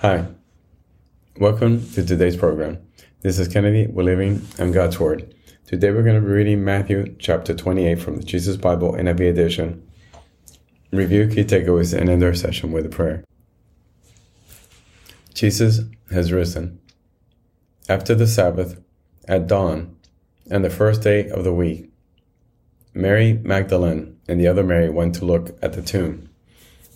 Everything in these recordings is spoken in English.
Hi, welcome to today's program. This is Kennedy. Living on God's Word. Today we're going to be reading Matthew chapter 28 from the Jesus Bible NIV edition. Review key takeaways and end our session with a prayer. Jesus has risen. After the Sabbath, at dawn, and the first day of the week, Mary Magdalene and the other Mary went to look at the tomb.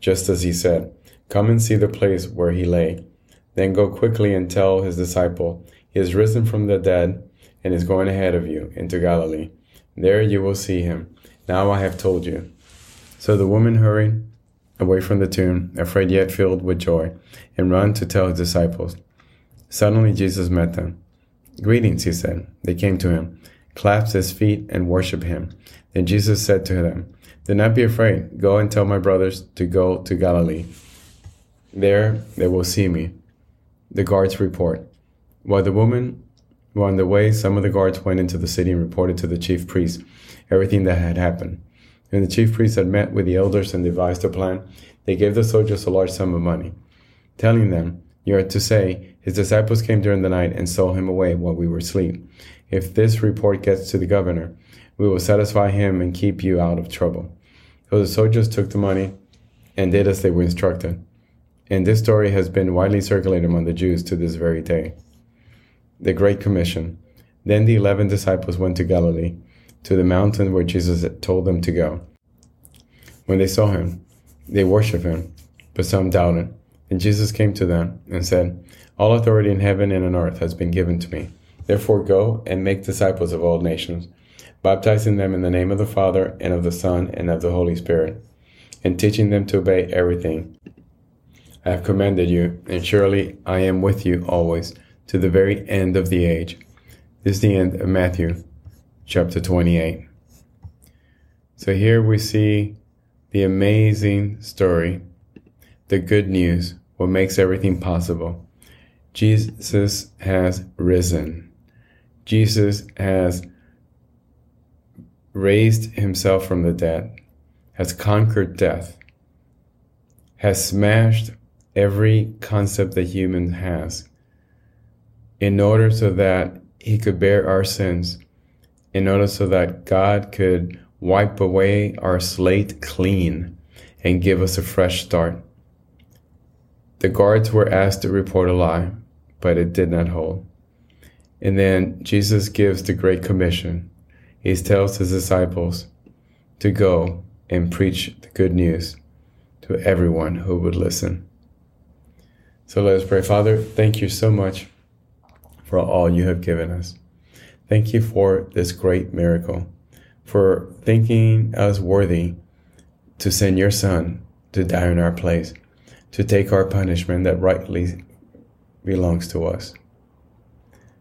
just as he said. Come and see the place where he lay. Then go quickly and tell his disciple, He has risen from the dead and is going ahead of you into Galilee. There you will see him. Now I have told you. So the woman hurried away from the tomb, afraid yet filled with joy, and ran to tell his disciples. Suddenly Jesus met them. Greetings, he said. They came to him, clasped his feet, and worshipped him. Then Jesus said to them, Do not be afraid. Go and tell my brothers to go to Galilee. There they will see me the guards report. While the women were on the way, some of the guards went into the city and reported to the chief priests everything that had happened. When the chief priests had met with the elders and devised a plan, they gave the soldiers a large sum of money, telling them, You are to say, His disciples came during the night and stole him away while we were asleep. If this report gets to the governor, we will satisfy him and keep you out of trouble. So the soldiers took the money and did as they were instructed and this story has been widely circulated among the Jews to this very day. The Great Commission. Then the eleven disciples went to Galilee, to the mountain where Jesus had told them to go. When they saw him, they worshipped him, but some doubted. And Jesus came to them and said, All authority in heaven and on earth has been given to me. Therefore go and make disciples of all nations, baptizing them in the name of the Father and of the Son and of the Holy Spirit, and teaching them to obey everything I have commanded you, and surely I am with you always to the very end of the age. This is the end of Matthew chapter 28. So here we see the amazing story, the good news, what makes everything possible. Jesus has risen. Jesus has raised himself from the dead, has conquered death, has smashed every concept that human has in order so that he could bear our sins, in order so that God could wipe away our slate clean and give us a fresh start. The guards were asked to report a lie, but it did not hold. And then Jesus gives the Great Commission. He tells his disciples to go and preach the good news to everyone who would listen. So let us pray. Father, thank you so much for all you have given us. Thank you for this great miracle, for thinking us worthy to send your Son to die in our place, to take our punishment that rightly belongs to us.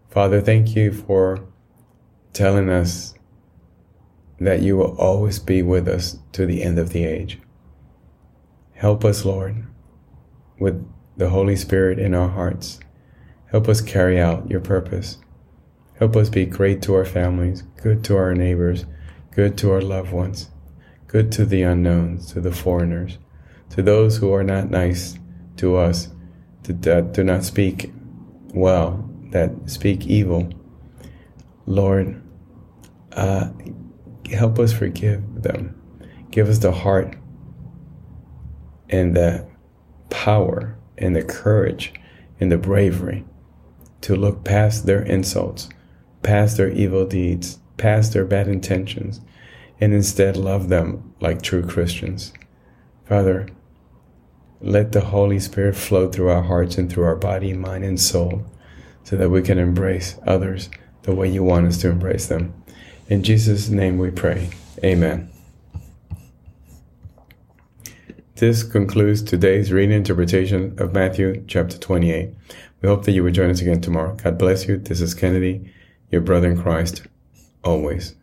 Father, thank you for telling us that you will always be with us to the end of the age. Help us, Lord, with the Holy Spirit in our hearts. Help us carry out your purpose. Help us be great to our families, good to our neighbors, good to our loved ones, good to the unknowns, to the foreigners, to those who are not nice to us, that do not speak well, that speak evil. Lord, uh, help us forgive them. Give us the heart and the power and the courage and the bravery to look past their insults, past their evil deeds, past their bad intentions, and instead love them like true Christians. Father, let the Holy Spirit flow through our hearts and through our body, mind, and soul so that we can embrace others the way you want us to embrace them. In Jesus' name we pray. Amen. This concludes today's reading interpretation of Matthew chapter 28. We hope that you will join us again tomorrow. God bless you. This is Kennedy, your brother in Christ, always.